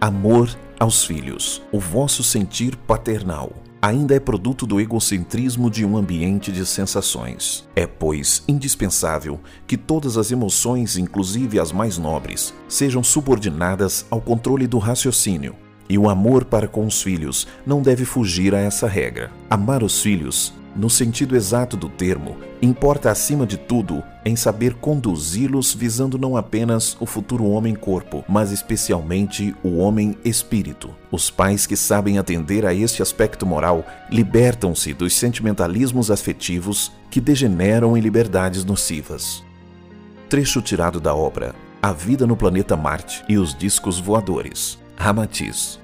Amor aos filhos, o vosso sentir paternal ainda é produto do egocentrismo de um ambiente de sensações. É, pois, indispensável que todas as emoções, inclusive as mais nobres, sejam subordinadas ao controle do raciocínio. E o amor para com os filhos não deve fugir a essa regra. Amar os filhos no sentido exato do termo, importa acima de tudo em saber conduzi-los visando não apenas o futuro homem-corpo, mas especialmente o homem-espírito. Os pais que sabem atender a este aspecto moral libertam-se dos sentimentalismos afetivos que degeneram em liberdades nocivas. Trecho tirado da obra A Vida no Planeta Marte e os Discos Voadores, Ramatiz.